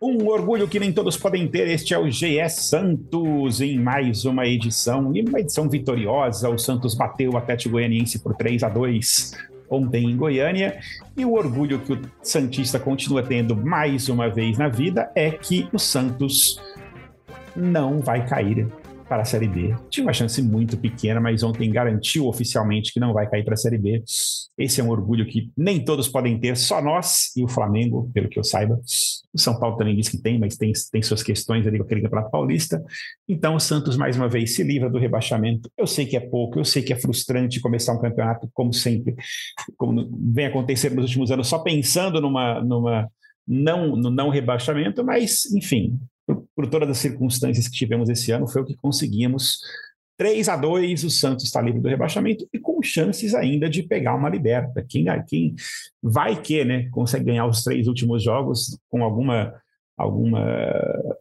Um orgulho que nem todos podem ter, este é o GE Santos em mais uma edição, e uma edição vitoriosa. O Santos bateu o Atlético Goianiense por 3 a 2 ontem em Goiânia, e o orgulho que o Santista continua tendo mais uma vez na vida é que o Santos não vai cair para a Série B. Tinha uma chance muito pequena, mas ontem garantiu oficialmente que não vai cair para a Série B. Esse é um orgulho que nem todos podem ter, só nós e o Flamengo, pelo que eu saiba. O São Paulo também diz que tem, mas tem, tem suas questões ali com aquele campeonato paulista. Então o Santos, mais uma vez, se livra do rebaixamento. Eu sei que é pouco, eu sei que é frustrante começar um campeonato, como sempre, como vem acontecendo nos últimos anos, só pensando numa, numa não, no não rebaixamento, mas, enfim, por, todas as circunstâncias que tivemos esse ano, foi o que conseguimos. 3 a 2 o Santos está livre do rebaixamento e com chances ainda de pegar uma liberta. Quem, quem vai que né, consegue ganhar os três últimos jogos com alguma, alguma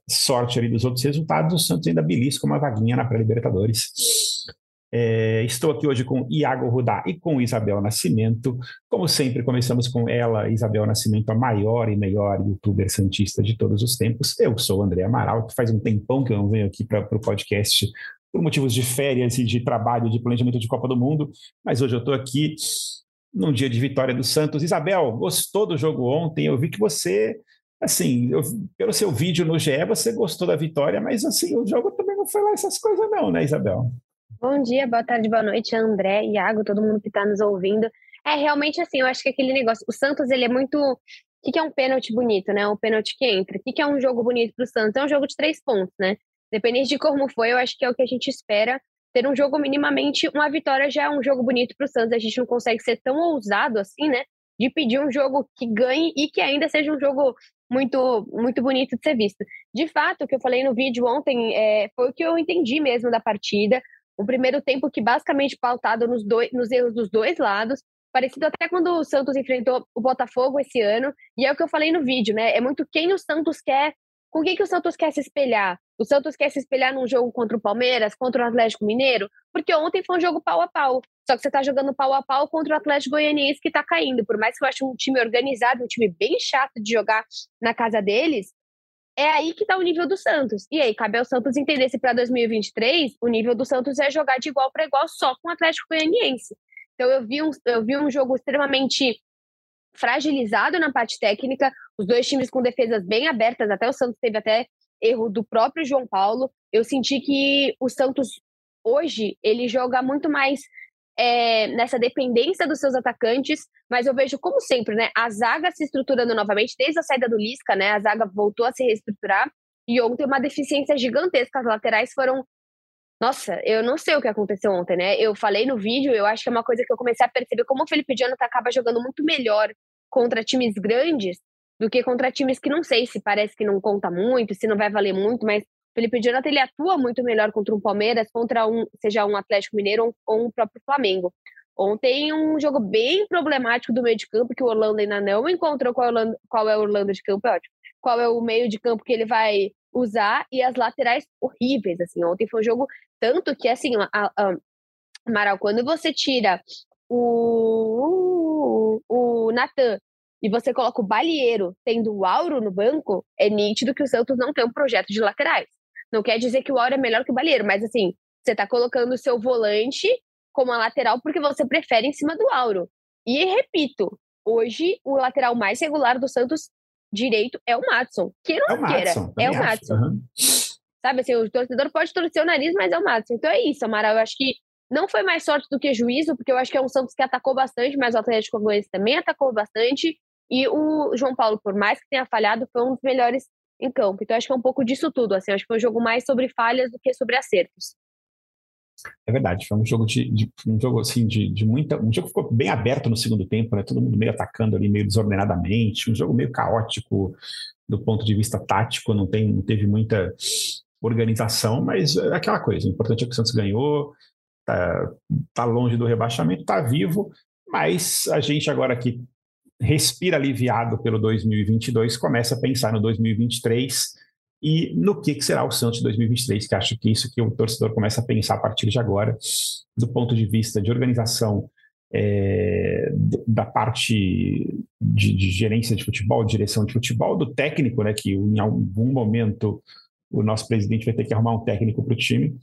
sorte ali dos outros resultados, o Santos ainda belisca uma vaguinha na pré-libertadores. É, estou aqui hoje com Iago Rudá e com Isabel Nascimento. Como sempre, começamos com ela, Isabel Nascimento, a maior e melhor youtuber santista de todos os tempos. Eu sou o André Amaral, que faz um tempão que eu não venho aqui para o podcast por motivos de férias e de trabalho, de planejamento de Copa do Mundo, mas hoje eu estou aqui num dia de vitória do Santos. Isabel, gostou do jogo ontem? Eu vi que você, assim, eu, pelo seu vídeo no GE, você gostou da vitória, mas assim, o jogo também não foi lá essas coisas não, né, Isabel? Bom dia, boa tarde, boa noite, André, Iago, todo mundo que está nos ouvindo. É realmente assim, eu acho que aquele negócio, o Santos ele é muito. O que, é um pênalti bonito, né? Um pênalti que entra. O que, que é um jogo bonito para o Santos? É um jogo de três pontos, né? Dependendo de como foi, eu acho que é o que a gente espera. Ter um jogo minimamente, uma vitória já é um jogo bonito para o Santos. A gente não consegue ser tão ousado assim, né? De pedir um jogo que ganhe e que ainda seja um jogo muito muito bonito de ser visto. De fato, o que eu falei no vídeo ontem é, foi o que eu entendi mesmo da partida. Um primeiro tempo que basicamente pautado nos, dois, nos erros dos dois lados, parecido até quando o Santos enfrentou o Botafogo esse ano, e é o que eu falei no vídeo, né? É muito quem o Santos quer, com quem que o Santos quer se espelhar. O Santos quer se espelhar num jogo contra o Palmeiras, contra o Atlético Mineiro, porque ontem foi um jogo pau a pau. Só que você tá jogando pau a pau contra o Atlético Goianiense que tá caindo. Por mais que eu ache um time organizado, um time bem chato de jogar na casa deles, é aí que está o nível do Santos. E aí, cabe ao Santos entender se para 2023 o nível do Santos é jogar de igual para igual só com o Atlético Goianiense. Então eu vi, um, eu vi um jogo extremamente fragilizado na parte técnica, os dois times com defesas bem abertas, até o Santos teve até erro do próprio João Paulo. Eu senti que o Santos hoje ele joga muito mais é, nessa dependência dos seus atacantes, mas eu vejo, como sempre, né, a zaga se estruturando novamente, desde a saída do Lisca, né, a zaga voltou a se reestruturar, e ontem uma deficiência gigantesca, as laterais foram nossa, eu não sei o que aconteceu ontem, né? Eu falei no vídeo, eu acho que é uma coisa que eu comecei a perceber como o Felipe Jonathan acaba jogando muito melhor contra times grandes do que contra times que não sei se parece que não conta muito, se não vai valer muito, mas Felipe Jonathan ele atua muito melhor contra um Palmeiras, contra um, seja um Atlético Mineiro ou, um próprio Flamengo. Ontem um jogo bem problemático do meio de campo, que o Orlando ainda não encontrou qual é o Orlando, qual é o Orlando de campo, é ótimo. Qual é o meio de campo que ele vai usar e as laterais horríveis, assim. Ontem foi um jogo tanto que, assim, Amaral, quando você tira o, o, o Natan e você coloca o Balieiro tendo o Auro no banco, é nítido que o Santos não tem um projeto de laterais. Não quer dizer que o Auro é melhor que o Balheiro, mas assim, você tá colocando o seu volante como a lateral porque você prefere em cima do Auro. E repito, hoje o lateral mais regular do Santos direito é o Matson. Que não é queira, é o Matson. Uhum. Sabe assim, o torcedor pode torcer o nariz, mas é o Matson. Então é isso, Amaral. Eu acho que não foi mais sorte do que juízo, porque eu acho que é um Santos que atacou bastante, mas o Atlético Goianiense também atacou bastante. E o João Paulo, por mais que tenha falhado, foi um dos melhores em campo. Então acho que é um pouco disso tudo. Assim, acho que foi um jogo mais sobre falhas do que sobre acertos. É verdade, foi um jogo de, de um jogo assim de, de, muita, um jogo que ficou bem aberto no segundo tempo, né? Todo mundo meio atacando ali meio desordenadamente, um jogo meio caótico do ponto de vista tático, não tem, não teve muita organização, mas é aquela coisa. O importante é que o Santos ganhou, tá, tá longe do rebaixamento, tá vivo, mas a gente agora aqui respira aliviado pelo 2022, começa a pensar no 2023 e no que, que será o Santos de 2023, que acho que isso que o torcedor começa a pensar a partir de agora, do ponto de vista de organização é, da parte de, de, gerência de futebol, direção de futebol, do técnico, né, que em algum momento o nosso presidente vai ter que arrumar um técnico para o time,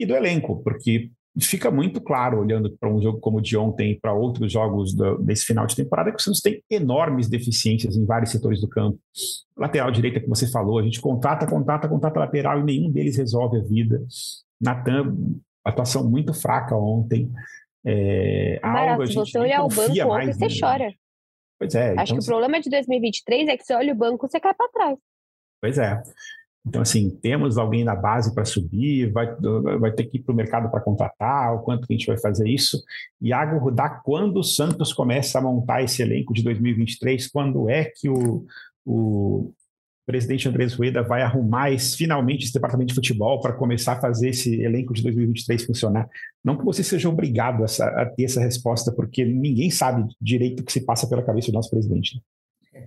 e do elenco, porque fica muito claro, olhando para um jogo como o de ontem e para outros jogos do, desse final de temporada, que o Santos tem enormes deficiências em vários setores do campo. Lateral direita, que você falou, a gente contrata, contrata, contrata lateral e nenhum deles resolve a vida. Natan, atuação muito fraca ontem. É, Barato, se você olhar o banco ontem, você chora. Pois é. Acho então, que o problema de 2023 é que você olha o banco, você cai para trás. Pois é. Então, assim, temos alguém na base para subir, vai, vai ter que ir para o mercado para contratar, o quanto que a gente vai fazer isso. Iago Rudá, quando o Santos começa a montar esse elenco de 2023, quando é que o, o presidente Andrés Rueda vai arrumar esse, finalmente esse departamento de futebol para começar a fazer esse elenco de 2023 funcionar? Não que você seja obrigado a, a ter essa resposta, porque ninguém sabe direito o que se passa pela cabeça do nosso presidente. Né?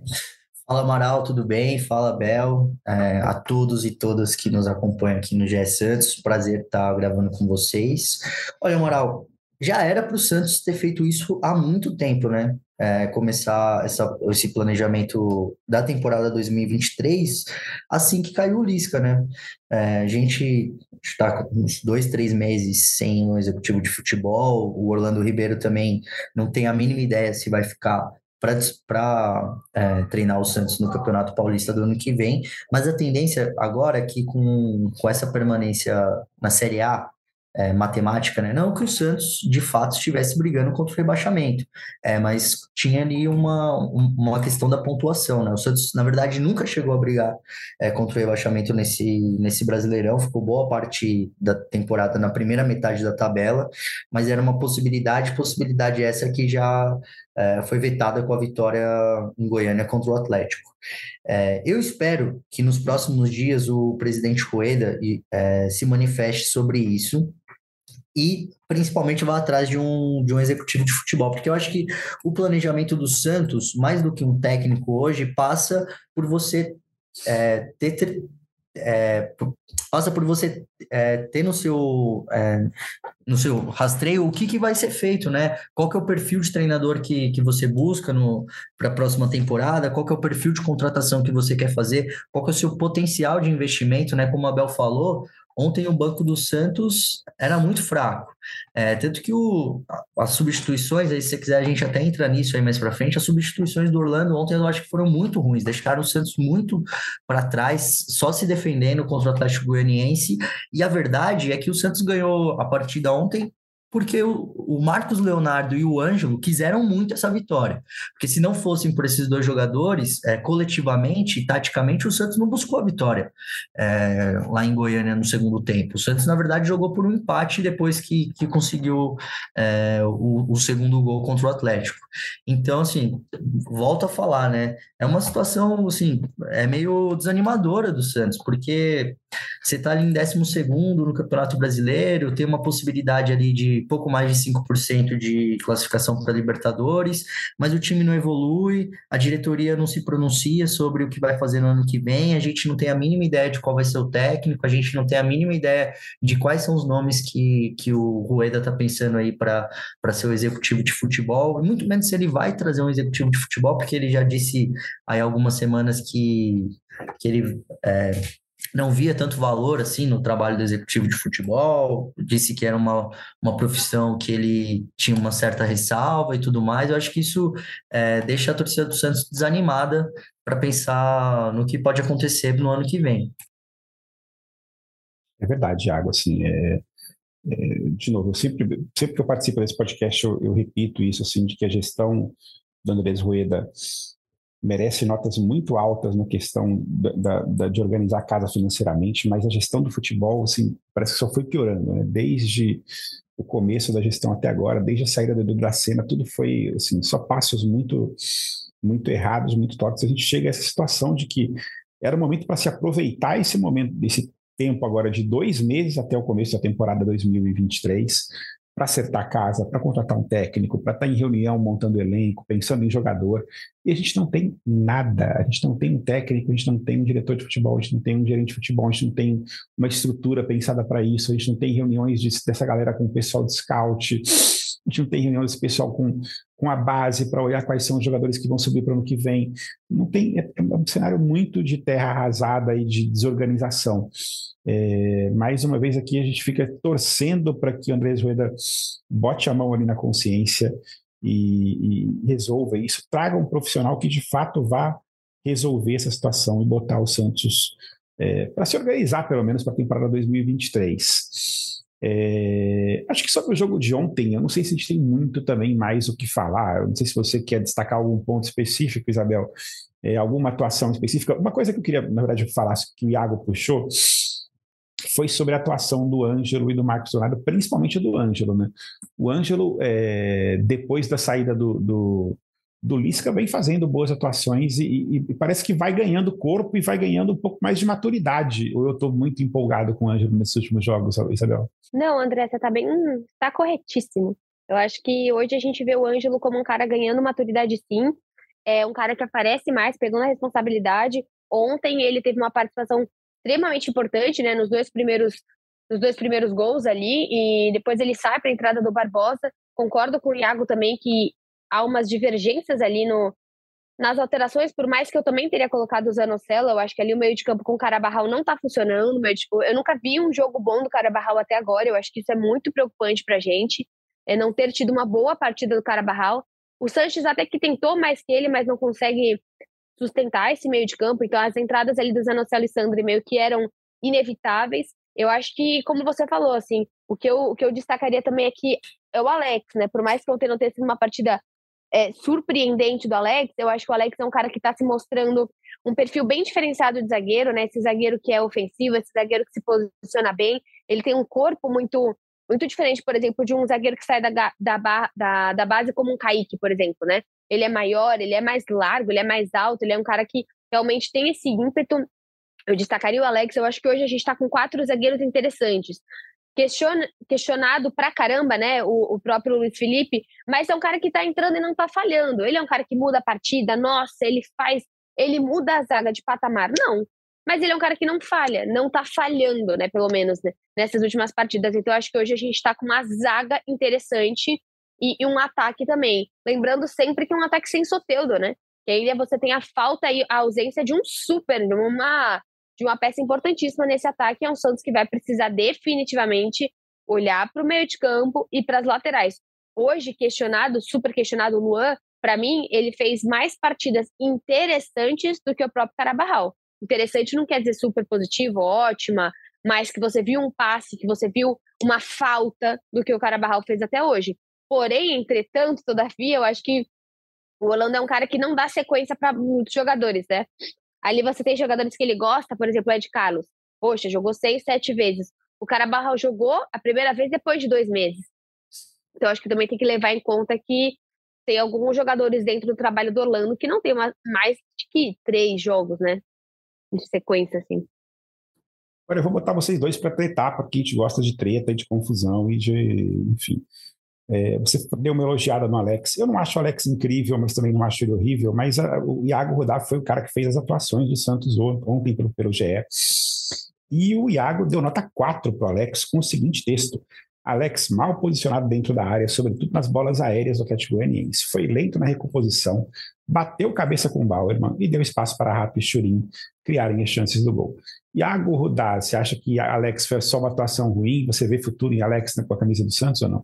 Fala Amaral, tudo bem? Fala Bel, é, a todos e todas que nos acompanham aqui no GE Santos, prazer estar gravando com vocês. Olha, Amaral, já era para o Santos ter feito isso há muito tempo, né? É, começar essa, esse planejamento da temporada 2023 assim que caiu o Lisca, né? É, a gente está uns dois, três meses sem um executivo de futebol, o Orlando Ribeiro também não tem a mínima ideia se vai ficar para é, treinar o Santos no Campeonato Paulista do ano que vem, mas a tendência agora é que com, com essa permanência na Série A, é, matemática, né? Não que o Santos de fato estivesse brigando contra o rebaixamento, é, mas tinha ali uma, uma questão da pontuação, né? O Santos, na verdade, nunca chegou a brigar é, contra o rebaixamento nesse, nesse Brasileirão, ficou boa parte da temporada na primeira metade da tabela, mas era uma possibilidade, possibilidade essa que já é, foi vetada com a vitória em Goiânia contra o Atlético. É, eu espero que nos próximos dias o presidente Rueda é, se manifeste sobre isso e principalmente vá atrás de um, de um executivo de futebol, porque eu acho que o planejamento do Santos, mais do que um técnico hoje, passa por você é, ter, ter é, passa por você é, ter no seu, é, no seu rastreio o que, que vai ser feito, né? Qual que é o perfil de treinador que, que você busca para a próxima temporada, qual que é o perfil de contratação que você quer fazer, qual que é o seu potencial de investimento, né? Como a Abel falou, Ontem o Banco do Santos era muito fraco. É, tanto que o, as substituições, aí, se você quiser, a gente até entra nisso aí mais para frente. As substituições do Orlando ontem eu acho que foram muito ruins, deixaram o Santos muito para trás, só se defendendo contra o Atlético Goianiense. E a verdade é que o Santos ganhou a partida ontem porque o, Marcos Leonardo e o Ângelo quiseram muito essa vitória. Porque se não fossem por esses dois jogadores, é, coletivamente e taticamente, o Santos não buscou a vitória é, lá em Goiânia no segundo tempo. O Santos, na verdade, jogou por um empate depois que, que conseguiu é, o, o, segundo gol contra o Atlético. Então, assim, volto a falar, né? É uma situação, assim, é meio desanimadora do Santos, porque você está ali em 12 no Campeonato Brasileiro, tem uma possibilidade ali de pouco mais de 5% de classificação para Libertadores, mas o time não evolui, a diretoria não se pronuncia sobre o que vai fazer no ano que vem, a gente não tem a mínima ideia de qual vai ser o técnico, a gente não tem a mínima ideia de quais são os nomes que, que o Rueda está pensando aí para ser o executivo de futebol, muito menos se ele vai trazer um executivo de futebol, porque ele já disse aí algumas semanas que, que ele é, não via tanto valor assim no trabalho do executivo de futebol, disse que era uma, uma profissão que ele tinha uma certa ressalva e tudo mais. Eu acho que isso é, deixa a torcida do Santos desanimada para pensar no que pode acontecer no ano que vem. É verdade, Iago. Assim, é, é, de novo, sempre, sempre que eu participo desse podcast, eu, eu repito isso, assim, de que a gestão do Andrés Rueda merece notas muito altas na questão da, da, de organizar a casa financeiramente, mas a gestão do futebol, assim, parece que só foi piorando, né? Desde o começo da gestão até agora, desde a saída do Dracena, tudo foi, assim, só passos muito, muito errados, muito tortos. A gente chega a essa situação de que era o momento para se aproveitar esse momento, desse tempo agora de dois meses até o começo da temporada 2023, para acertar a casa, para contratar um técnico, para estar tá em reunião montando elenco, pensando em jogador. E a gente não tem nada. A gente não tem um técnico, a gente não tem um diretor de futebol, a gente não tem um gerente de futebol, a gente não tem uma estrutura pensada para isso, a gente não tem reuniões de, dessa galera com o pessoal de scout, a gente não tem reuniões desse pessoal com, com a base para olhar quais são os jogadores que vão subir para o ano que vem. Não tem, é, é um cenário muito de terra arrasada e de desorganização. É, mais uma vez aqui a gente fica torcendo para que o Andrés Rueda bote a mão ali na consciência e, e, resolva isso. Traga um profissional que de fato vá resolver essa situação e botar o Santos é, para se organizar, pelo menos, para a temporada 2023. É, acho que sobre o jogo de ontem, eu não sei se a gente tem muito também mais o que falar. Eu não sei se você quer destacar algum ponto específico, Isabel, é, alguma atuação específica. Uma coisa que eu queria, na verdade, falar, que o Iago puxou, foi sobre a atuação do Ângelo e do Marcos Dourado, principalmente do Ângelo. Né? O Ângelo, é, depois da saída do, do, do Lisca, vem fazendo boas atuações e, e, parece que vai ganhando corpo e vai ganhando um pouco mais de maturidade. Eu estou muito empolgado com o Ângelo nesses últimos jogos, Isabel? Não, André, você está bem. Está corretíssimo. Eu acho que hoje a gente vê o Ângelo como um cara ganhando maturidade, sim. É um cara que aparece mais, pegando a responsabilidade. Ontem ele teve uma participação extremamente importante, né, nos dois primeiros nos dois primeiros gols ali e depois ele sai para a entrada do Barbosa. Concordo com o Iago também que há umas divergências ali no nas alterações, por mais que eu também teria colocado o Zanocelo, eu acho que ali o meio de campo com o Carabarral não está funcionando. Meio de, eu nunca vi um jogo bom do Carabarral até agora, eu acho que isso é muito preocupante para a gente, é não ter tido uma boa partida do Carabarral. O Sanches até que tentou mais que ele, mas não consegue sustentar esse meio de campo. Então, as entradas ali do Zanocelo e Sandri meio que eram inevitáveis. Eu acho que, como você falou, assim, o que eu, o que eu destacaria também é que é o Alex, né? Por mais que ontem não tenha sido uma partida é, surpreendente do Alex, eu acho que o Alex é um cara que está se mostrando um perfil bem diferenciado de zagueiro, né? Esse zagueiro que é ofensivo, esse zagueiro que se posiciona bem. Ele tem um corpo muito muito diferente, por exemplo, de um zagueiro que sai da, da, da, da base como um Kaique, por exemplo, né? ele é maior, ele é mais largo, ele é mais alto, ele é um cara que realmente tem esse ímpeto. Eu destacaria o Alex, eu acho que hoje a gente está com quatro zagueiros interessantes. Questiona, questionado pra caramba, né? O, o, próprio Luiz Felipe, mas é um cara que tá entrando e não tá falhando. Ele é um cara que muda a partida, nossa, ele faz, ele muda a zaga de patamar. Não. Mas ele é um cara que não falha, não tá falhando, né? Pelo menos né, nessas últimas partidas. Então, acho que hoje a gente tá com uma zaga interessante e, e, um ataque também. Lembrando sempre que é um ataque sem Soteudo, né? Que aí você tem a falta e a ausência de um super, de uma, de uma peça importantíssima nesse ataque. É um Santos que vai precisar definitivamente olhar para o meio de campo e para as laterais. Hoje, questionado, super questionado, o Luan, para mim, ele fez mais partidas interessantes do que o próprio Carabarral. Interessante não quer dizer super positivo, ótima, mas que você viu um passe, que você viu uma falta do que o Carabarral fez até hoje. Porém, entretanto, todavia, eu acho que o Holanda é um cara que não dá sequência para muitos jogadores, né? Ali você tem jogadores que ele gosta, por exemplo, o Ed Carlos. Poxa, jogou seis, sete vezes. O Carabarral jogou a primeira vez depois de dois meses. Então, acho que também tem que levar em conta que tem alguns jogadores dentro do trabalho do Orlando que não tem uma, mais que três jogos, né? De sequência, assim. Olha, eu vou botar vocês dois para tretar, porque a gente gosta de treta, de confusão e de, enfim. É, você deu uma elogiada no Alex. Eu não acho o Alex incrível, mas também não acho ele horrível. Mas a, o Iago Rodar foi o cara que fez as atuações do Santos ontem pelo, pelo GE. E o Iago deu nota 4 para o Alex com o seguinte texto. Alex mal posicionado dentro da área, sobretudo nas bolas aéreas do Atlético Goianiense. Foi lento na recomposição, bateu cabeça com o Bauerman e deu espaço para Rato e Churin criarem as chances do gol. Iago Rudar, você acha que Alex foi só uma atuação ruim? Você vê futuro em Alex com a camisa do Santos ou não?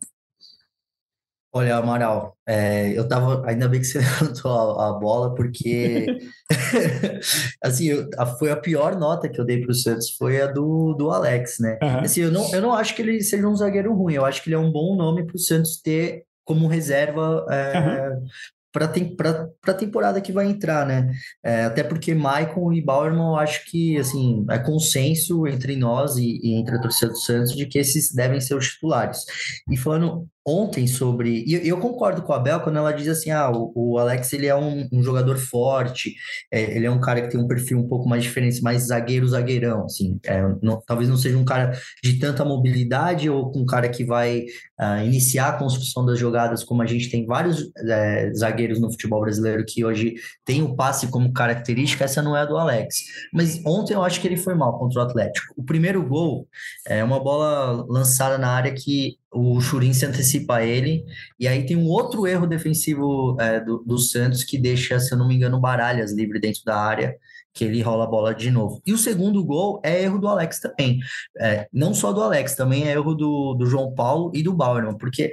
Olha, Amaral, é, eu tava. Ainda bem que você levantou a, a bola, porque assim, eu, a, foi a pior nota que eu dei para o Santos, foi a do, do Alex, né? Uhum. Assim, eu não, eu não acho que ele seja um zagueiro ruim, eu acho que ele é um bom nome para o Santos ter como reserva é, uhum para a temporada que vai entrar, né? É, até porque Maicon e Bauerman, eu acho que assim é consenso entre nós e, e, entre a torcida do Santos de que esses devem ser os titulares. E falando ontem sobre. E eu concordo com a Bel quando ela diz assim: ah, o, Alex ele é um, um jogador forte, é, ele é um cara que tem um perfil um pouco mais diferente, mais zagueiro, zagueirão. Assim, é, não, talvez não seja um cara de tanta mobilidade ou um cara que vai uh, iniciar a construção das jogadas, como a gente tem vários é, zagueiros no futebol brasileiro que hoje tem o passe como característica, essa não é a do Alex. Mas ontem eu acho que ele foi mal contra o Atlético. O primeiro gol é uma bola lançada na área que o Churin se antecipa a ele, e aí tem um outro erro defensivo é, do, do, Santos que deixa, se eu não me engano, Baralhas livre dentro da área, que ele rola a bola de novo. E o segundo gol é erro do Alex também. É, não só do Alex, também é erro do, do João Paulo e do Bauerman, porque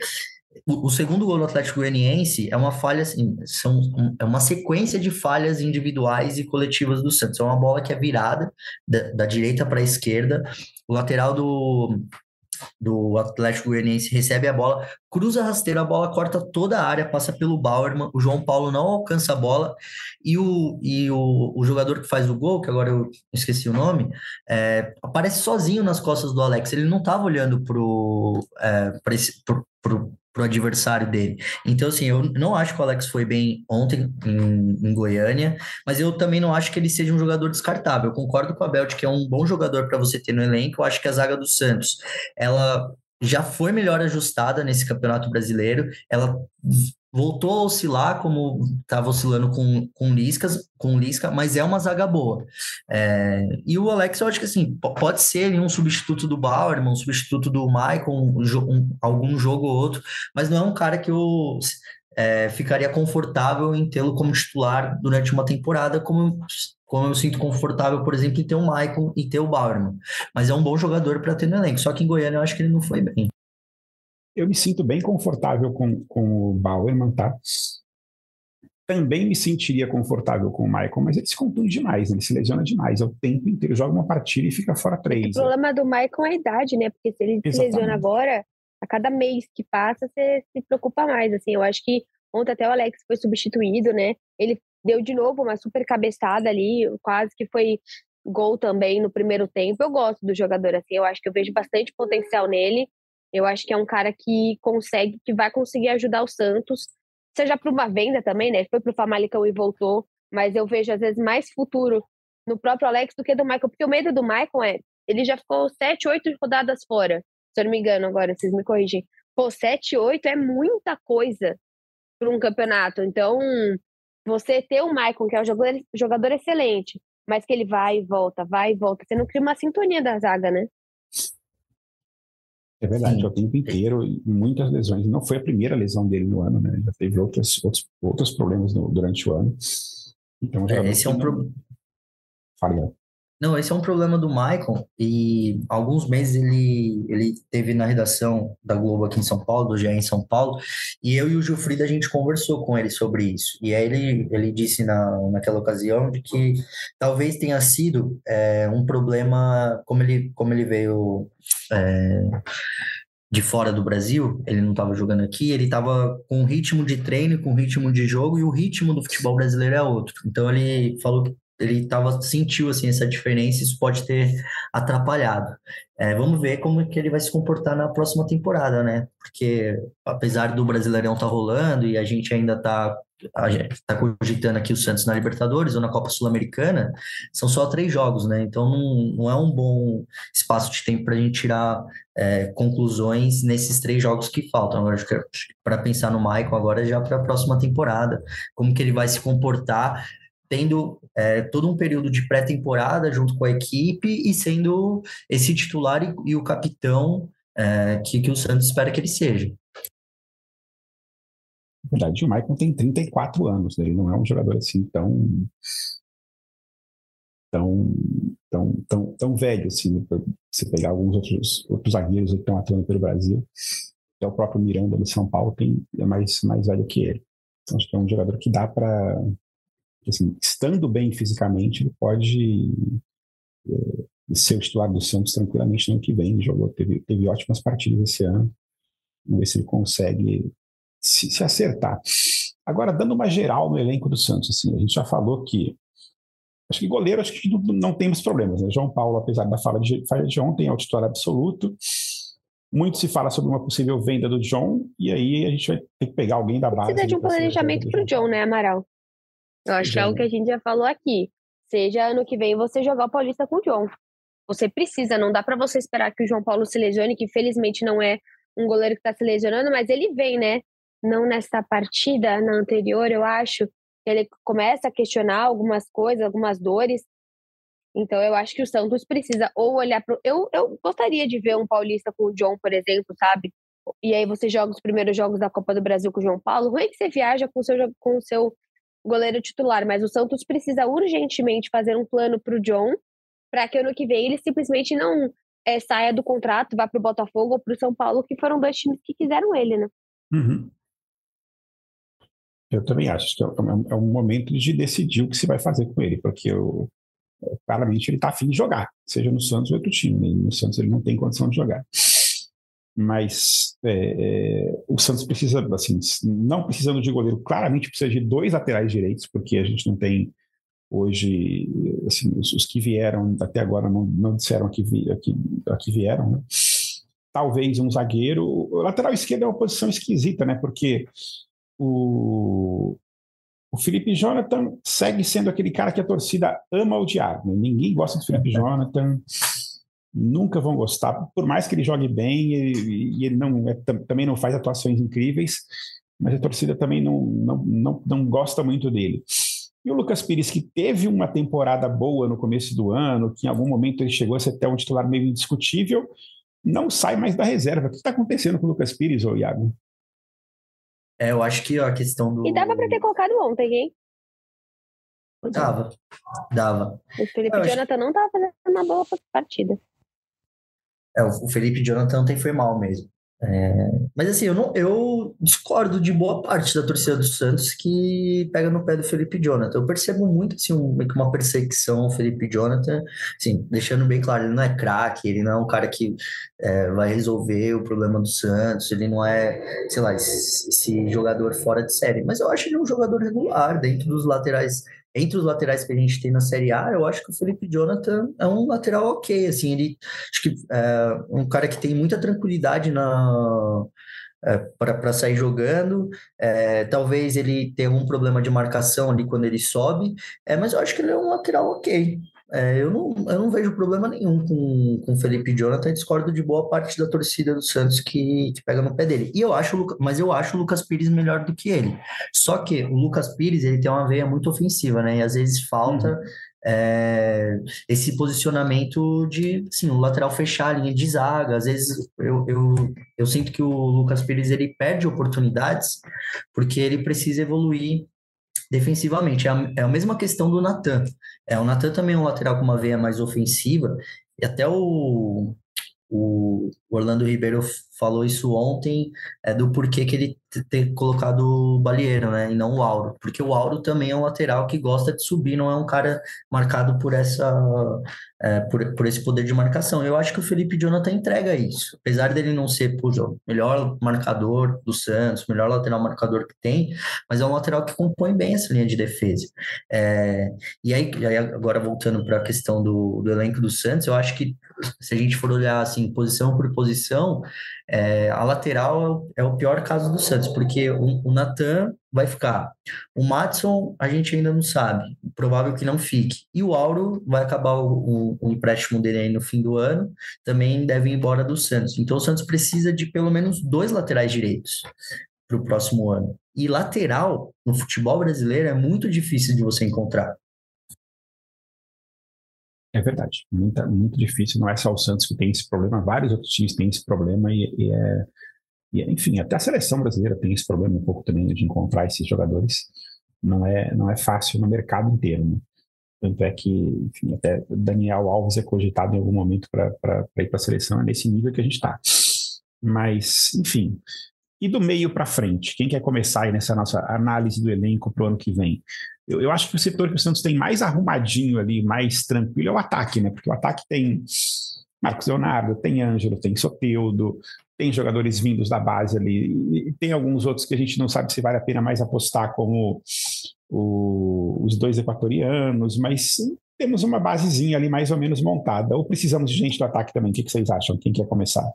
o, o, segundo gol do Atlético Goianiense é uma falha, assim, são, um, é uma sequência de falhas individuais e coletivas do Santos. É uma bola que é virada da, da direita para a esquerda. O lateral do, do Atlético Goianiense recebe a bola, cruza rasteiro, a bola corta toda a área, passa pelo Bauerman, o João Paulo não alcança a bola e o, e o, o jogador que faz o gol, que agora eu esqueci o nome, é, aparece sozinho nas costas do Alex, ele não estava olhando pro, é, pro, pro, pro adversário dele. Então, assim, eu não acho que o Alex foi bem ontem em, em, Goiânia, mas eu também não acho que ele seja um jogador descartável. Eu concordo com a Belt que é um bom jogador para você ter no elenco. Eu acho que a zaga do Santos, ela já foi melhor ajustada nesse Campeonato Brasileiro. Ela voltou a oscilar como estava oscilando com, com Liscas, com Lisca, mas é uma zaga boa. É, e o Alex, eu acho que assim, pode ser um substituto do Bauer, um substituto do Michael, um, um, algum jogo ou outro, mas não é um cara que eu é, ficaria confortável em tê-lo como titular durante uma temporada, como como eu sinto confortável, por exemplo, em ter o Michael e ter o Bauerman. Mas é um bom jogador para ter no elenco. Só que em Goiânia eu acho que ele não foi bem eu me sinto bem confortável com, com o Bauerman, tá? Também me sentiria confortável com o Michael, mas ele se contunde demais, ele se lesiona demais. É o tempo inteiro, joga uma partida e fica fora três. O problema do Michael é a idade, né? Porque se ele Exatamente. se lesiona agora, a cada mês que passa, você se preocupa mais. Assim, eu acho que ontem até o Alex foi substituído, né? Ele deu de novo uma super cabeçada ali, quase que foi gol também no primeiro tempo. Eu gosto do jogador assim, eu acho que eu vejo bastante potencial nele. Eu acho que é um cara que consegue, que vai conseguir ajudar o Santos, seja para uma venda também, né? Foi para o Famalicão e voltou, mas eu vejo às vezes mais futuro no próprio Alex do que do Michael, porque o medo do Michael é, ele já ficou sete, oito rodadas fora, se eu não me engano agora, vocês me corrigem. Pô, sete, oito é muita coisa para um campeonato. Então, você ter o Michael, que é um jogador, jogador excelente, mas que ele vai e volta, vai e volta, você não cria uma sintonia da zaga, né? É verdade, Sim. o tempo inteiro, muitas lesões. Não foi a primeira lesão dele no ano, né? Já teve outros, outros, outros problemas no, durante o ano. Então, é, esse é um problema. Fala, não, esse é um problema do Michael e alguns meses ele, ele teve na redação da Globo aqui em São Paulo, do GE em São Paulo, e eu e o Gilfrida a gente conversou com ele sobre isso. E aí ele, ele disse na, naquela ocasião de que talvez tenha sido é, um problema, como ele, como ele veio é, de fora do Brasil, ele não estava jogando aqui, ele estava com ritmo de treino, com ritmo de jogo, e o ritmo do futebol brasileiro é outro. Então ele falou que ele tava, sentiu assim, essa diferença, isso pode ter atrapalhado. É, vamos ver como que ele vai se comportar na próxima temporada, né? Porque apesar do Brasileirão estar tá rolando e a gente ainda tá, gente tá cogitando aqui o Santos na Libertadores ou na Copa Sul-Americana, são só três jogos, né? Então não, não é um bom espaço de tempo para a gente tirar é, conclusões nesses três jogos que faltam. Agora, para pensar no Michael agora já para a próxima temporada, como que ele vai se comportar tendo é, todo um período de pré-temporada junto com a equipe e sendo esse titular e, e o capitão é, que, que o Santos espera que ele seja. Na verdade, o Maicon tem 34 anos, né? ele não é um jogador assim tão tão tão tão, tão velho assim, se pegar alguns outros outros zagueiros que estão atuando pelo Brasil, até o próprio Miranda do São Paulo tem é mais mais velho que ele. Então acho que é um jogador que dá para assim, estando bem fisicamente, ele pode é, ser o titular do Santos tranquilamente no ano que vem. Jogou, teve, teve ótimas partidas esse ano. Vamos ver se ele consegue se, se, acertar. Agora, dando uma geral no elenco do Santos, assim, a gente já falou que acho que goleiro acho que não, não temos problemas. Né? João Paulo, apesar da fala de, fala de ontem, é o titular absoluto. Muito se fala sobre uma possível venda do John, e aí a gente vai ter que pegar alguém da base. Precisa de um planejamento para o John, né, Amaral? Eu acho que é o que a gente já falou aqui. Seja ano que vem você jogar o Paulista com o John. Você precisa, não dá para você esperar que o João Paulo se lesione, que felizmente não é um goleiro que está se lesionando, mas ele vem, né? Não nessa partida, na anterior, eu acho. Ele começa a questionar algumas coisas, algumas dores. Então, eu acho que o Santos precisa ou olhar para. Eu, eu gostaria de ver um paulista com o John, por exemplo, sabe? E aí você joga os primeiros jogos da Copa do Brasil com o João Paulo. Ruim é que você viaja com o seu, com o seu goleiro titular, mas o Santos precisa urgentemente fazer um plano para o John, para que ano que vem ele simplesmente não é, saia do contrato, vá para o Botafogo ou para o São Paulo, que foram dois times que quiseram ele, né? Uhum. Eu também acho que é, é um momento de decidir o que se vai fazer com ele, porque eu, claramente ele está afim de jogar, seja no Santos ou outro time. Né? No Santos ele não tem condição de jogar. Mas é, é, o Santos precisa, assim, não precisando de goleiro, claramente precisa de dois laterais direitos, porque a gente não tem hoje, assim, os, os que vieram até agora não, não disseram que, vi, aqui, aqui vieram, né? Talvez um zagueiro. O lateral esquerdo é uma posição esquisita, né? Porque o, o Felipe Jonathan segue sendo aquele cara que a torcida ama odiar. Né? Ninguém gosta do Felipe Jonathan, nunca vão gostar, por mais que ele jogue bem e, e ele não é, também não faz atuações incríveis, mas a torcida também não, não, não, não gosta muito dele. E o Lucas Pires, que teve uma temporada boa no começo do ano, que em algum momento ele chegou a ser até um titular meio indiscutível, não sai mais da reserva. O que está acontecendo com o Lucas Pires, ô Iago? É, eu acho que a questão do. E dava para ter colocado ontem, hein? Dava, dava. O Felipe eu Jonathan acho... não estava fazendo uma boa partida. É, o Felipe Jonathan ontem foi mal mesmo. É, mas assim, eu, não, eu discordo de boa parte da torcida do Santos que pega no pé do Felipe Jonathan. Eu percebo muito assim, um, uma perseguição ao Felipe Jonathan, assim, deixando bem claro, ele não é craque, ele não é um cara que é, vai resolver o problema do Santos, ele não é, sei lá, esse, esse jogador fora de série. Mas eu acho ele um jogador regular dentro dos laterais entre os laterais que a gente tem na Série A, eu acho que o Felipe Jonathan é um lateral ok, assim, ele acho que é um cara que tem muita tranquilidade na é, para sair jogando, é, talvez ele tenha algum problema de marcação ali quando ele sobe, é, mas eu acho que ele é um lateral ok. É, eu, não, eu não vejo problema nenhum com, com o Felipe Jonathan, discordo de boa parte da torcida do Santos que, que pega no pé dele. E eu acho, mas eu acho o Lucas Pires melhor do que ele. Só que o Lucas Pires ele tem uma veia muito ofensiva, né? E às vezes falta uhum. é, esse posicionamento de assim, o lateral fechar a linha de zaga. Às vezes eu, eu, eu sinto que o Lucas Pires ele perde oportunidades porque ele precisa evoluir defensivamente. É a, é a mesma questão do Natan. É, o Natan também é um lateral com uma veia mais ofensiva, e até o, o Orlando Ribeiro falou isso ontem, é do porquê que ele ter colocado o Balieiro, né, e não o Auro, porque o Auro também é um lateral que gosta de subir, não é um cara marcado por essa é, por, por esse poder de marcação. Eu acho que o Felipe Jonathan entrega isso, apesar dele não ser o melhor marcador do Santos, melhor lateral marcador que tem, mas é um lateral que compõe bem essa linha de defesa. É, e aí, agora voltando para a questão do, do elenco do Santos, eu acho que se a gente for olhar assim posição por posição, é, a lateral é o pior caso do Santos, porque o, o Natan vai ficar. O Matson, a gente ainda não sabe, provável que não fique. E o Auro vai acabar o, o, o empréstimo dele aí no fim do ano, também deve ir embora do Santos. Então o Santos precisa de pelo menos dois laterais direitos para o próximo ano. E lateral, no futebol brasileiro, é muito difícil de você encontrar. É verdade, muito, muito difícil. Não é só o Santos que tem esse problema, vários outros times têm esse problema e, e, é, e enfim, até a seleção brasileira tem esse problema um pouco também de encontrar esses jogadores. Não é, não é fácil no mercado inteiro. Né? Tanto é que, enfim, até Daniel Alves é cogitado em algum momento para ir para a seleção, é nesse nível que a gente está. Mas, enfim, e do meio para frente? Quem quer começar aí nessa nossa análise do elenco para o ano que vem? Eu, eu, acho que o setor que o Santos tem mais arrumadinho ali, mais tranquilo, é o ataque, né? Porque o ataque tem Marcos Leonardo, tem Ângelo, tem Soteudo, tem jogadores vindos da base ali, e tem alguns outros que a gente não sabe se vale a pena mais apostar, como o, os dois equatorianos, mas temos uma basezinha ali mais ou menos montada. Ou precisamos de gente do ataque também? O que, que vocês acham? Quem quer começar?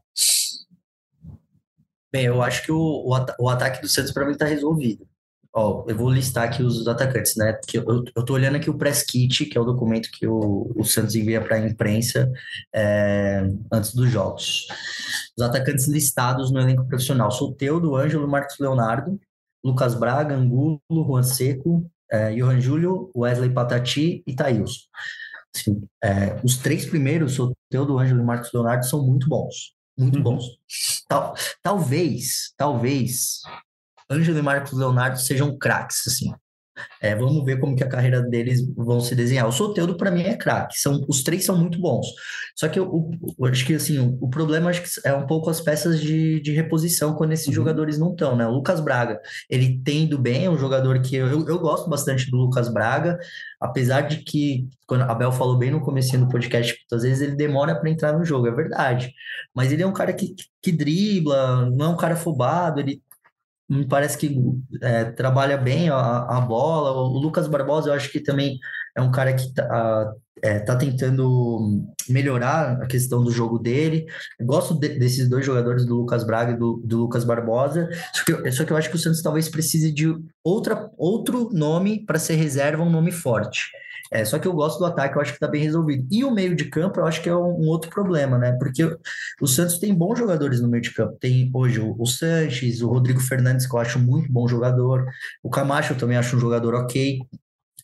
Bem, eu acho que o, o, o ataque do Santos para mim está resolvido. Ó, eu vou listar aqui os atacantes, né? Porque eu, eu tô olhando aqui o press kit, que é o documento que o, o Santos envia para a imprensa é, antes dos jogos. Os atacantes listados no elenco profissional: Soteudo, Ângelo, Marcos Leonardo, Lucas Braga, Angulo, Juan Seco, é, Johan Júlio, Wesley Patati e Thailson. Assim, é, os três primeiros, Soteudo, Ângelo e Marcos Leonardo, são muito bons. Muito uhum. bons. Tal, talvez, talvez Ângelo e Marcos Leonardo sejam craques, assim. É, vamos ver como que a carreira deles vão se desenhar. O Soteudo, para mim, é craque. São, os três são muito bons. Só que eu, eu acho que assim, o, o, problema acho que é um pouco as peças de, de reposição quando esses uhum. jogadores não estão, né? O Lucas Braga, ele tendo bem, é um jogador que eu, eu gosto bastante do Lucas Braga, apesar de que, quando a Bel falou bem no começo do podcast, às vezes ele demora para entrar no jogo, é verdade. Mas ele é um cara que, que dribla, não é um cara afobado, ele me parece que é, trabalha bem a, a, bola. O Lucas Barbosa, eu acho que também é um cara que está é, tá tentando melhorar a questão do jogo dele. Eu gosto de, desses dois jogadores, do Lucas Braga e do, do Lucas Barbosa. Só que, só que eu acho que o Santos talvez precise de outra, outro nome para ser reserva, um nome forte. É, só que eu gosto do ataque, eu acho que está bem resolvido. E o meio de campo, eu acho que é um, um, outro problema, né? Porque o Santos tem bons jogadores no meio de campo. Tem hoje o, o Sanches, o Rodrigo Fernandes, que eu acho muito bom jogador. O Camacho eu também acho um jogador ok.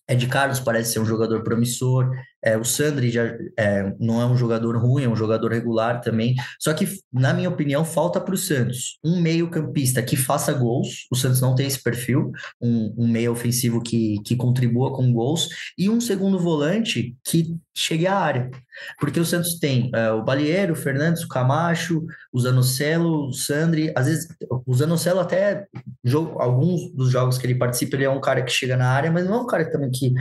Ed Carlos parece ser um jogador promissor. É, o Sandri já é, não é um jogador ruim, é um jogador regular também. Só que, na minha opinião, falta para o Santos um meio-campista que faça gols. O Santos não tem esse perfil, um, um meio ofensivo que, que contribua com gols, e um segundo volante que chegue à área. Porque o Santos tem é, o Balieiro, o Fernandes, o Camacho, o Zanocelo, o Sandri. Às vezes, o Zanocelo até, jogo, alguns dos jogos que ele participa, ele é um cara que chega na área, mas não é um cara também que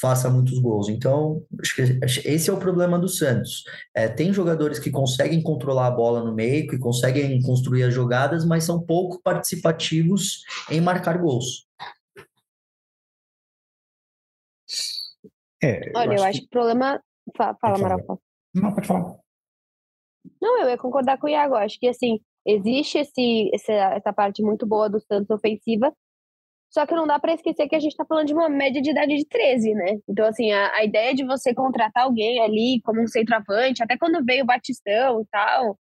faça muitos gols. Então, Acho que esse é o problema do Santos. É, tem jogadores que conseguem controlar a bola no meio, que conseguem construir as jogadas, mas são pouco participativos em marcar gols. É, Olha, eu acho, eu acho que... o problema. Fala, fala Amaral. Não, pode falar. Não, eu ia concordar com o Iago. Acho que assim, existe esse, essa, essa parte muito boa do Santos ofensiva, só que não dá para esquecer que a gente está falando de uma média de idade de 13, né? Então, assim, a, a, ideia de você contratar alguém ali como um centroavante, até quando veio o Batistão e tal,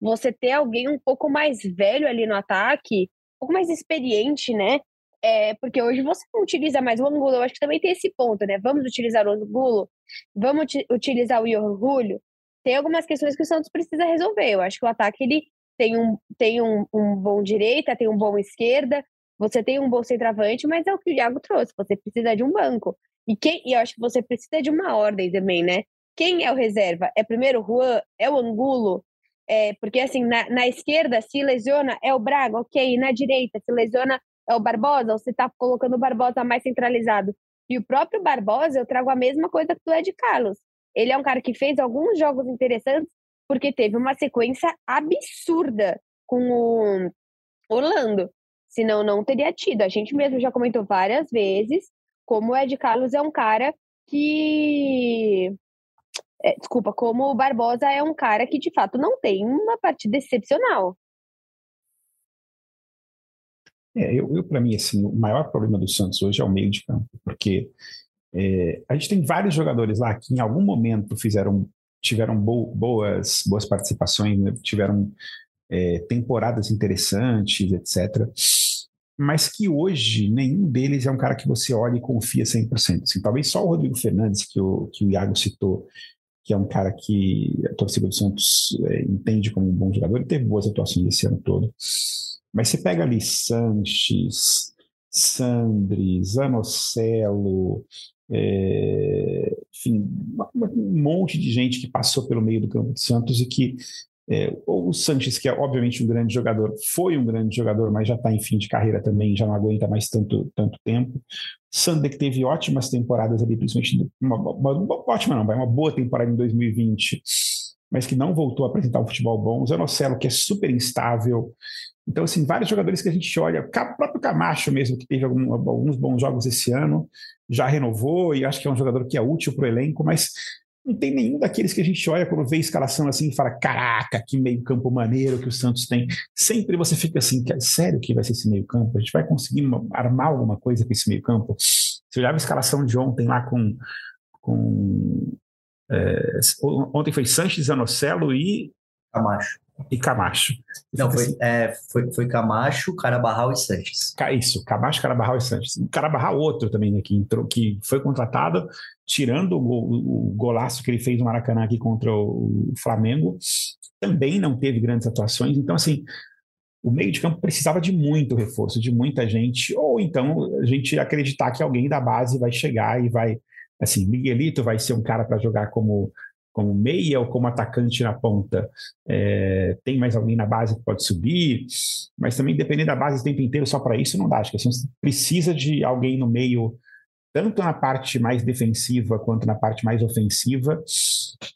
você ter alguém um pouco mais velho ali no ataque, um pouco mais experiente, né? É, porque hoje você não utiliza mais o Angulo, eu acho que também tem esse ponto, né? Vamos utilizar o Angulo, vamos utilizar o Julio. Tem algumas questões que o Santos precisa resolver. Eu acho que o ataque ele tem um, tem um, um bom direita, tem um bom esquerda, você tem um bom centroavante, mas é o que o Iago trouxe. Você precisa de um banco. E, quem, e eu acho que você precisa de uma ordem também, né? Quem é o reserva? É primeiro o Juan? É o Angulo? É, porque, assim, na, na esquerda, se lesiona, é o Braga, ok. Na direita, se lesiona, é o Barbosa, ou você tá colocando o Barbosa mais centralizado. E o próprio Barbosa, eu trago a mesma coisa que do Ed Carlos. Ele é um cara que fez alguns jogos interessantes, porque teve uma sequência absurda com o Orlando senão não teria tido. A gente mesmo já comentou várias vezes como o Ed Carlos é um cara que. É, desculpa, como o Barbosa é um cara que de fato não tem uma partida excepcional. É, eu, eu para mim, assim, o maior problema do Santos hoje é o meio de campo, porque é, a gente tem vários jogadores lá que em algum momento fizeram, tiveram bo, boas, boas participações, né? tiveram é, temporadas interessantes, etc mas que hoje nenhum deles é um cara que você olha e confia 100%. Assim, talvez só o Rodrigo Fernandes, que o, que o Iago citou, que é um cara que a torcida do Santos é, entende como um bom jogador, ele teve boas atuações esse ano todo. Mas você pega ali Sanches, Sandri, Zanocelo, é, enfim, um monte de gente que passou pelo meio do campo do Santos e que é, o Sanches, que é obviamente um grande jogador, foi um grande jogador, mas já está em fim de carreira também, já não aguenta mais tanto, tanto tempo. Sander, que teve ótimas temporadas ali, principalmente uma, uma, uma, ótima não, uma boa temporada em 2020, mas que não voltou a apresentar um futebol bom. O Zanocelo, que é super instável. Então, assim, vários jogadores que a gente olha, o próprio Camacho mesmo, que teve algum, alguns bons jogos esse ano, já renovou e acho que é um jogador que é útil para o elenco, mas não tem nenhum daqueles que a gente olha quando vê a escalação assim e fala: caraca, que meio-campo maneiro que o Santos tem. Sempre você fica assim: sério que vai ser esse meio-campo? A gente vai conseguir armar alguma coisa com esse meio-campo? Você olhava a escalação de ontem lá com. com é, ontem foi Sanches, Zanocelo e. Camacho. E Camacho. Não, foi, assim, é, foi, foi Camacho, Carabarral e Sanches. Isso, Camacho, Carabarral e Sanches. Carabarral, outro também, né, que, entrou, que foi contratado, tirando o, o, golaço que ele fez no Maracanã aqui contra o Flamengo, também não teve grandes atuações. Então, assim, o meio de campo precisava de muito reforço, de muita gente, ou então a gente acreditar que alguém da base vai chegar e vai, assim, Miguelito vai ser um cara para jogar como como meia ou como atacante na ponta. É, tem mais alguém na base que pode subir, mas também depender da base o tempo inteiro só para isso não dá. Acho que assim, você precisa de alguém no meio, tanto na parte mais defensiva quanto na parte mais ofensiva,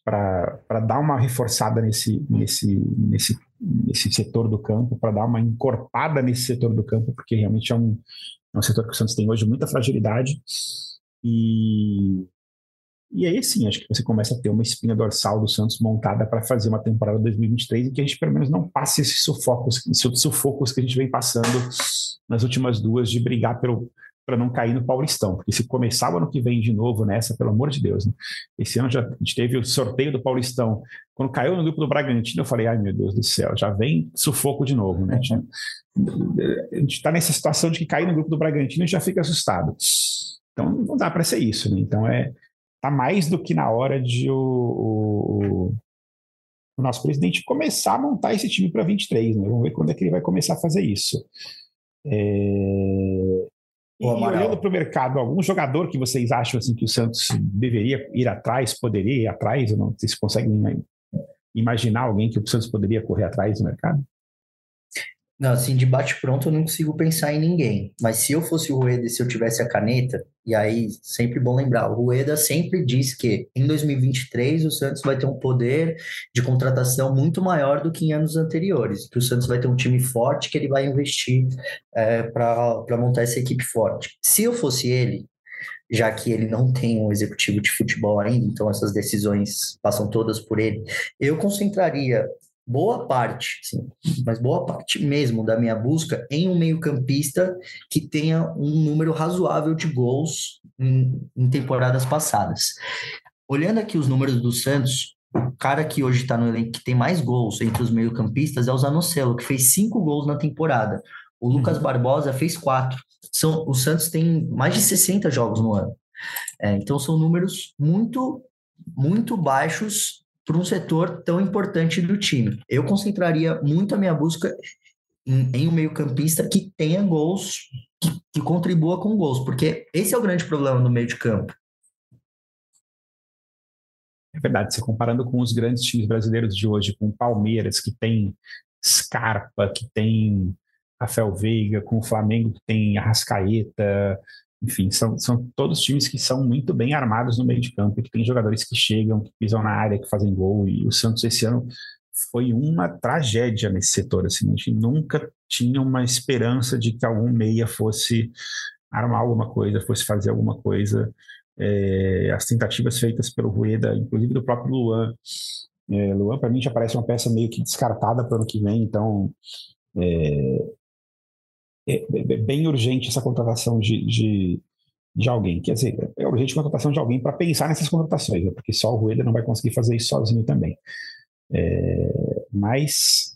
para dar uma reforçada nesse, nesse, nesse, nesse setor do campo, para dar uma encorpada nesse setor do campo, porque realmente é um, é um setor que o Santos tem hoje muita fragilidade. E, e aí sim, acho que você começa a ter uma espinha dorsal do Santos montada para fazer uma temporada 2023 e que a gente pelo menos não passe esses sufocos, esses sufocos que a gente vem passando nas últimas duas de brigar pelo para não cair no Paulistão, porque se começar o ano que vem de novo nessa, pelo amor de Deus, né? Esse ano já a gente teve o sorteio do Paulistão. Quando caiu no grupo do Bragantino, eu falei, ai meu Deus do céu, já vem sufoco de novo, né? A gente está nessa situação de que cair no grupo do Bragantino e já fica assustado. Então não dá para ser isso, né? Então é Está mais do que na hora de o, o, o, nosso presidente começar a montar esse time para 23. Né? Vamos ver quando é que ele vai começar a fazer isso. É... E olhando para o mercado, algum jogador que vocês acham assim, que o Santos deveria ir atrás, poderia ir atrás? Ou não? Vocês conseguem imaginar alguém que o Santos poderia correr atrás no mercado? Não, assim, de bate-pronto eu não consigo pensar em ninguém. Mas se eu fosse o Rueda e se eu tivesse a caneta, e aí sempre bom lembrar, o Rueda sempre diz que em 2023 o Santos vai ter um poder de contratação muito maior do que em anos anteriores, que o Santos vai ter um time forte que ele vai investir é, para montar essa equipe forte. Se eu fosse ele, já que ele não tem um executivo de futebol ainda, então essas decisões passam todas por ele, eu concentraria boa parte, sim, mas boa parte mesmo da minha busca em um meio-campista que tenha um número razoável de gols em, em, temporadas passadas. Olhando aqui os números do Santos, o cara que hoje está no elenco que tem mais gols entre os meio-campistas é o Zanocelo, que fez cinco gols na temporada. O Lucas. Barbosa fez quatro. São, o Santos tem mais de 60 jogos no ano. É, então são números muito, muito baixos para um setor tão importante do time. Eu concentraria muito a minha busca em, em um meio-campista que tenha gols, que, que contribua com gols, porque esse é o grande problema no meio de campo. É verdade, você comparando com os grandes times brasileiros de hoje, com o Palmeiras, que tem Scarpa, que tem Rafael Veiga, com o Flamengo, que tem Arrascaeta, enfim, são, são todos times que são muito bem armados no meio de campo, que tem jogadores que chegam, que pisam na área, que fazem gol, e o Santos esse ano foi uma tragédia nesse setor, assim, a gente nunca tinha uma esperança de que algum meia fosse armar alguma coisa, fosse fazer alguma coisa, é, as tentativas feitas pelo Rueda, inclusive do próprio Luan, é, Luan para mim já parece uma peça meio que descartada para o ano que vem, então é, é, é, é bem urgente essa contratação de, de, de, alguém. Quer dizer, é urgente a contratação de alguém para pensar nessas contratações, né? porque só o Rueda não vai conseguir fazer isso sozinho também. É, mas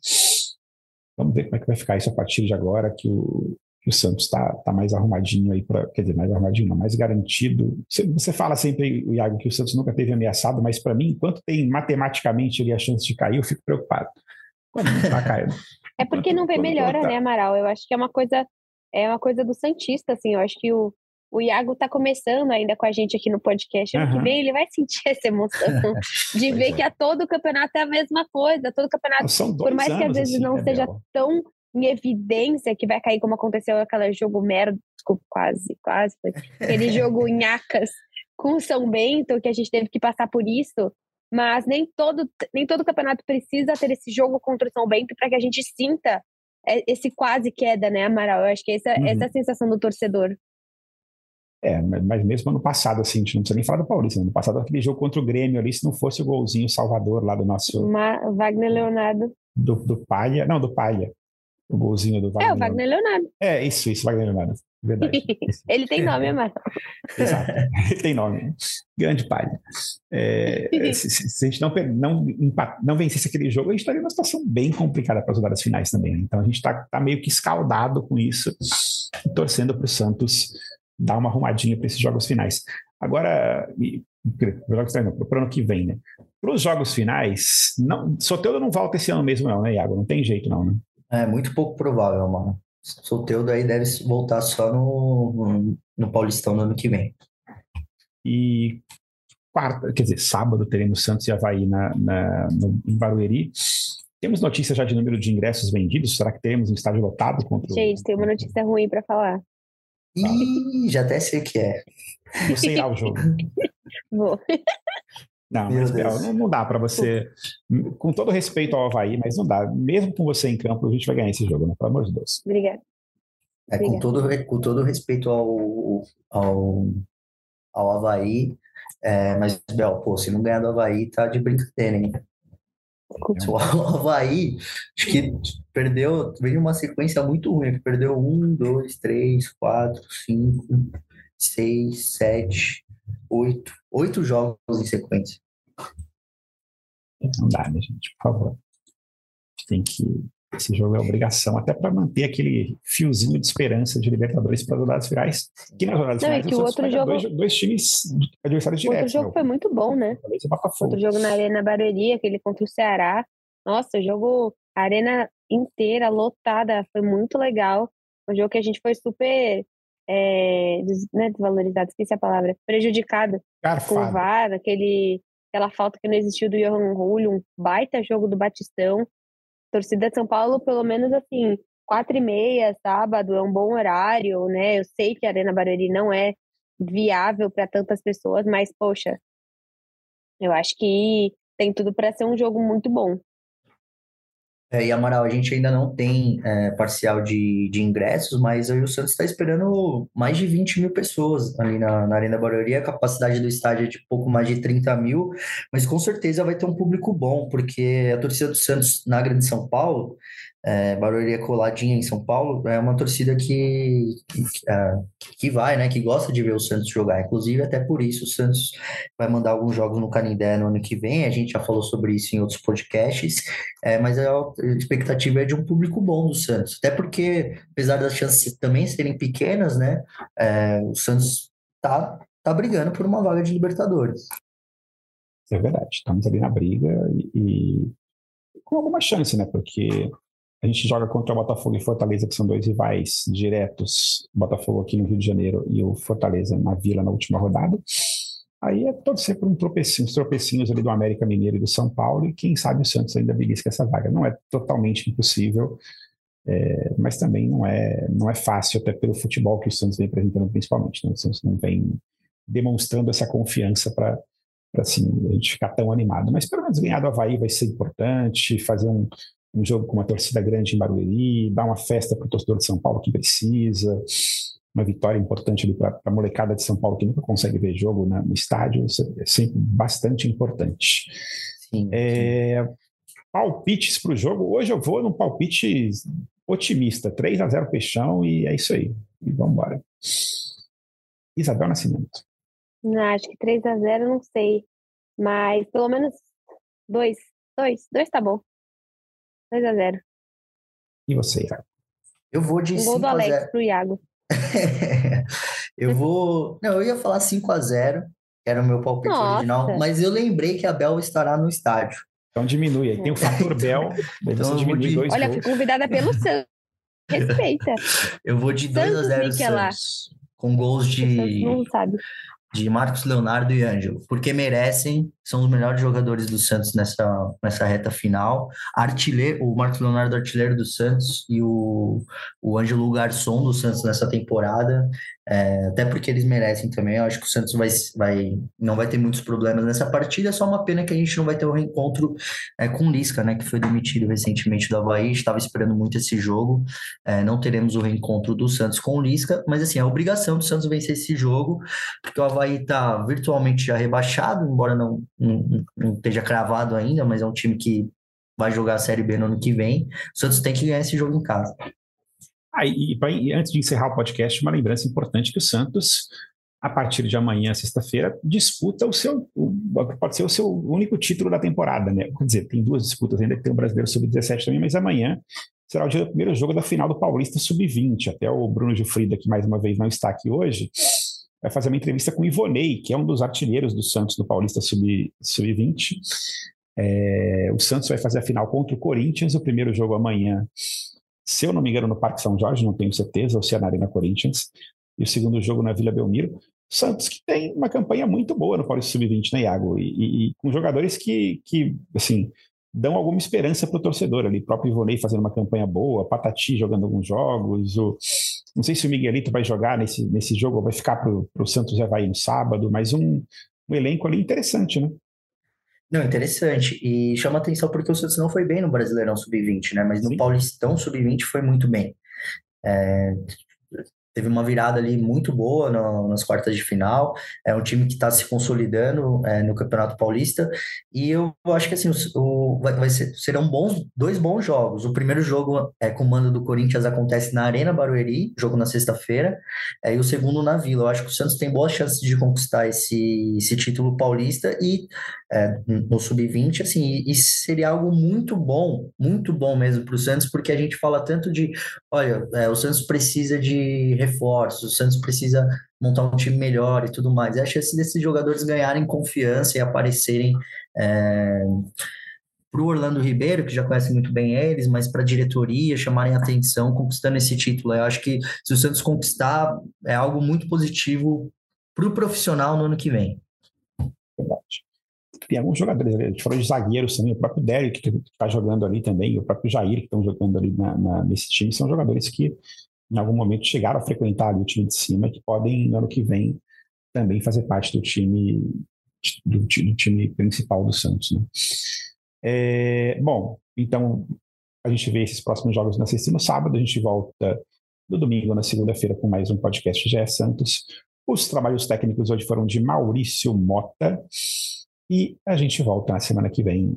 vamos ver como é que vai ficar isso a partir de agora que o, que o Santos está tá mais arrumadinho aí, para quer dizer, mais arrumadinho, não, mais garantido. Você, você fala sempre, Iago, que o Santos nunca teve ameaçado, mas para mim, enquanto tem matematicamente ali a chance de cair, eu fico preocupado. Quando não está caindo. É porque não vê melhora, né, Amaral? Eu acho que é uma coisa, é uma coisa do Santista, assim. Eu acho que o, o Iago tá começando ainda com a gente aqui no podcast. Ano uhum. que vem ele vai sentir essa emoção de ver é. que a todo campeonato é a mesma coisa. Todo campeonato, por mais que às vezes assim, não né, seja tão em evidência que vai cair como aconteceu aquele jogo merda, desculpa, quase, quase, foi. aquele jogo nhacas com o São Bento, que a gente teve que passar por isso, mas nem todo, nem todo campeonato precisa ter esse jogo contra o São Bento para que a gente sinta esse quase queda, né, Amaral? Eu acho que essa, uhum. essa é a sensação do torcedor. É, mas mesmo ano passado, assim, a gente não precisa nem falar do Paulista. Ano passado, aquele jogo contra o Grêmio ali, se não fosse o golzinho Salvador lá do nosso. Uma, Wagner Leonardo. Do, do Palha. Não, do Palha. O golzinho do Wagner. É, o Wagner Leonardo. É, isso, isso, Wagner Leonardo. Verdade. Ele tem nome, Amaro. Exato. Ele tem nome. Grande Palha. É, se, se, a gente não, não, não vencesse aquele jogo, a gente estaria numa situação bem complicada para as rodadas finais também. Né? Então a gente está tá meio que escaldado com isso, torcendo para o Santos dar uma arrumadinha para esses jogos finais. Agora, para o ano que vem, né? Para os jogos finais, não, Soteudo não volta esse ano mesmo, não, né, Iago? Não tem jeito, não, né? É muito pouco provável, mano. Soteudo aí deve voltar só no, no, no Paulistão no ano que vem. E quarta, quer dizer, sábado teremos Santos e Havaí na, na, no, em Barueri. Temos notícia já de número de ingressos vendidos? Será que teremos um estádio lotado contra Gente, tem uma notícia ruim para falar. Ih, já até sei o que é. Você irá ao jogo. Vou. Não, mas Bel, não, não, dá para você, com todo respeito ao Havaí, mas não dá. Mesmo com você em campo, a gente vai ganhar esse jogo, né? Pelo amor de Deus. Obrigada. É, com, todo, com todo respeito ao, ao, ao Havaí, é, mas, Bel, pô, se não ganhar do Havaí, tá de brincadeira, hein? O Havaí, acho que perdeu, veio uma sequência muito ruim, que perdeu um, dois, três, quatro, cinco, seis, sete, oito, oito jogos em sequência. Não dá, né, gente? Por favor. Tem que. Esse jogo é obrigação, até para manter aquele fiozinho de esperança de Libertadores para as rodadas finais. Que nas rodadas Não, finais, é que o outro jogo... dois, dois times adversários diretos. O outro jogo meu. foi muito bom, né? Outro jogo na Arena Barueri, aquele contra o Ceará. Nossa, o jogo, a arena inteira, lotada, foi muito legal. Um jogo que a gente foi super é, des, né, desvalorizado, esqueci a palavra, prejudicado Garfado. o VAR, aquele, aquela falta que não existiu do Johan Julio, um baita jogo do Batistão. Torcida de São Paulo, pelo menos assim, quatro e meia, sábado, é um bom horário, né? Eu sei que a Arena Barueri não é viável para tantas pessoas, mas, poxa, eu acho que tem tudo para ser um jogo muito bom. É, e Amaral, a gente ainda não tem é, parcial de, de ingressos, mas o Santos está esperando mais de 20 mil pessoas ali na, na Arena Barueri. A capacidade do estádio é de pouco mais de 30 mil, mas com certeza vai ter um público bom, porque a torcida do Santos na Grande São Paulo é, Barueri é coladinha em São Paulo, é uma torcida que, que, é, que, vai, né, que gosta de ver o Santos jogar. Inclusive, até por isso, o Santos vai mandar alguns jogos no Canindé no ano que vem. A gente já falou sobre isso em outros podcasts, é, mas a expectativa é de um público bom do Santos. Até porque, apesar das chances também serem pequenas, né, é, o Santos tá, tá brigando por uma vaga de Libertadores. É verdade, estamos ali na briga e, e com alguma chance, né? Porque a gente joga contra o Botafogo e Fortaleza, que são dois rivais diretos, o Botafogo aqui no Rio de Janeiro e o Fortaleza na Vila na última rodada. Aí é torcer por um tropecinho, uns tropecinhos ali do América Mineiro e do São Paulo, e quem sabe o Santos ainda belisca essa vaga. Não é totalmente impossível, é, mas também não é, não é fácil, até pelo futebol que o Santos vem apresentando principalmente. Né? O Santos não vem demonstrando essa confiança para assim, a gente ficar tão animado. Mas pelo menos ganhar do Havaí vai ser importante, fazer um, um jogo com uma torcida grande em Barueri, dar uma festa para o torcedor de São Paulo que precisa, uma vitória importante ali para a molecada de São Paulo que nunca consegue ver jogo na, no estádio, isso é sempre bastante importante. Sim, é, palpites para o jogo, hoje eu vou num palpite otimista, 3 a 0 Peixão e é isso aí, e vamos embora. Isabel Nascimento. Não, acho que 3 a 0 não sei, mas pelo menos dois, dois, dois tá bom. 2 a 0 E você, Iago? Eu vou de um gol do Alex 0. pro Iago. eu vou. Não, eu ia falar 5 a 0 que era o meu palpite Nossa. original, mas eu lembrei que a Bel estará no estádio. Então diminui aí. Tem o fator Bel, então diminui de... dois Olha, gols. fui convidada pelo Santos. Respeita. Eu vou de 2 a 0 Santos. Com gols de. Não sabe de Marcos Leonardo e Ângelo, porque merecem são os melhores jogadores do Santos nessa, nessa reta final. Artilheiro, o Marcos Leonardo, artilheiro do Santos, e o, o Ângelo Garçom do Santos nessa temporada. É, até porque eles merecem também. Eu acho que o Santos vai, vai, não vai ter muitos problemas nessa partida. É só uma pena que a gente não vai ter o um reencontro é, com o Lisca, né? Que foi demitido recentemente do Havaí. Estava esperando muito esse jogo. É, não teremos o reencontro do Santos com o Lisca. Mas assim, é obrigação do Santos vencer esse jogo, porque o Havaí está virtualmente já rebaixado, embora não, não, esteja cravado ainda, mas é um time que vai jogar a Série B no ano que vem. O Santos tem que ganhar esse jogo em casa. Ah, e, e, antes de encerrar o podcast, uma lembrança importante que o Santos, a partir de amanhã, sexta-feira, disputa o seu, o, pode ser o seu único título da temporada, né? Quer dizer, tem duas disputas ainda, tem o Brasileiro Sub-17 também, mas amanhã será o dia do primeiro jogo da final do Paulista Sub-20. Até o Bruno Gilfrida, que mais uma vez não está aqui hoje, vai fazer uma entrevista com o Ivonei, que é um dos artilheiros do Santos do Paulista Sub-20. Sub é, o Santos vai fazer a final contra o Corinthians, o primeiro jogo amanhã se eu não me engano, no Parque São Jorge, não tenho certeza, ou se é na Arena Corinthians, e o segundo jogo na Vila Belmiro. Santos que tem uma campanha muito boa no Paulista Sub-20, né, Iago? E, e, e, com jogadores que, que assim, dão alguma esperança para o torcedor ali. O próprio Ivonei fazendo uma campanha boa, Patati jogando alguns jogos, o, não sei se o Miguelito vai jogar nesse, nesse jogo ou vai ficar para o Santos Havaí no sábado, mas um, um elenco ali interessante, né? Não, interessante. E chama atenção porque o Santos não foi bem no Brasileirão Sub-20, né? Mas no Sim. Paulistão Sub-20 foi muito bem. É, teve uma virada ali muito boa no, nas quartas de final. É um time que está se consolidando é, no Campeonato Paulista. E eu acho que assim, o, o vai, vai ser, serão bons, dois bons jogos. O primeiro jogo é, com o mando do Corinthians acontece na Arena Barueri, jogo na sexta-feira, é, e o segundo na Vila. Eu acho que o Santos tem boas chances de conquistar esse, esse título paulista e é, no sub-20, assim, e seria algo muito bom, muito bom mesmo para o Santos, porque a gente fala tanto de, olha, é, o Santos precisa de reforços, o Santos precisa montar um time melhor e tudo mais. É a chance desses jogadores ganharem confiança e aparecerem é, para o Orlando Ribeiro, que já conhece muito bem eles, mas para a diretoria chamarem atenção conquistando esse título. Eu acho que se o Santos conquistar, é algo muito positivo para o profissional no ano que vem. Verdade tem alguns jogadores, a gente falou de zagueiros também, o próprio Derek que está jogando ali também, o próprio Jair que estão jogando ali na, na, nesse time, são jogadores que em algum momento chegaram a frequentar o time de cima, que podem, no ano que vem, também fazer parte do time do, do time principal do Santos. Né? É, bom, então a gente vê esses próximos jogos na sexta e no sábado, a gente volta no domingo, na segunda-feira, com mais um podcast GE Santos. Os trabalhos técnicos hoje foram de Maurício Mota. E a gente volta na semana que vem.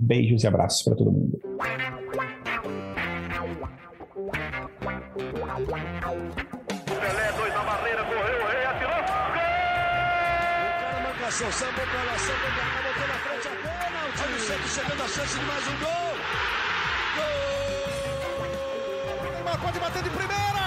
Beijos e abraços para todo mundo. Pra lá, sambou pra cá, botou na frente a bola. O time sempre chegando a chance de mais um gol. Gol! Neymar pode bater de primeira.